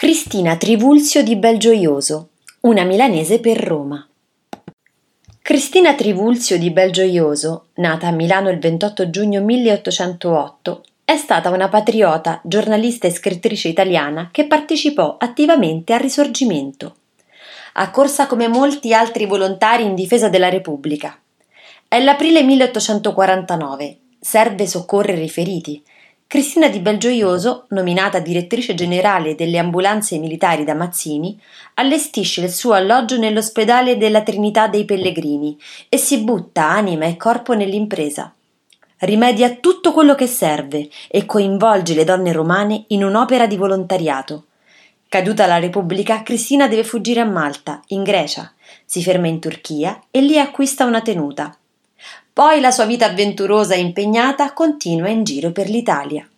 Cristina Trivulzio di Belgioioso, una milanese per Roma. Cristina Trivulzio di Belgioioso, nata a Milano il 28 giugno 1808, è stata una patriota, giornalista e scrittrice italiana che partecipò attivamente al Risorgimento. Ha corsa come molti altri volontari in difesa della Repubblica. È l'aprile 1849, serve soccorrere i feriti, Cristina di Belgioioso, nominata direttrice generale delle ambulanze militari da Mazzini, allestisce il suo alloggio nell'ospedale della Trinità dei Pellegrini e si butta anima e corpo nell'impresa. Rimedia tutto quello che serve e coinvolge le donne romane in un'opera di volontariato. Caduta la Repubblica, Cristina deve fuggire a Malta, in Grecia, si ferma in Turchia e lì acquista una tenuta. Poi la sua vita avventurosa e impegnata continua in giro per l'Italia.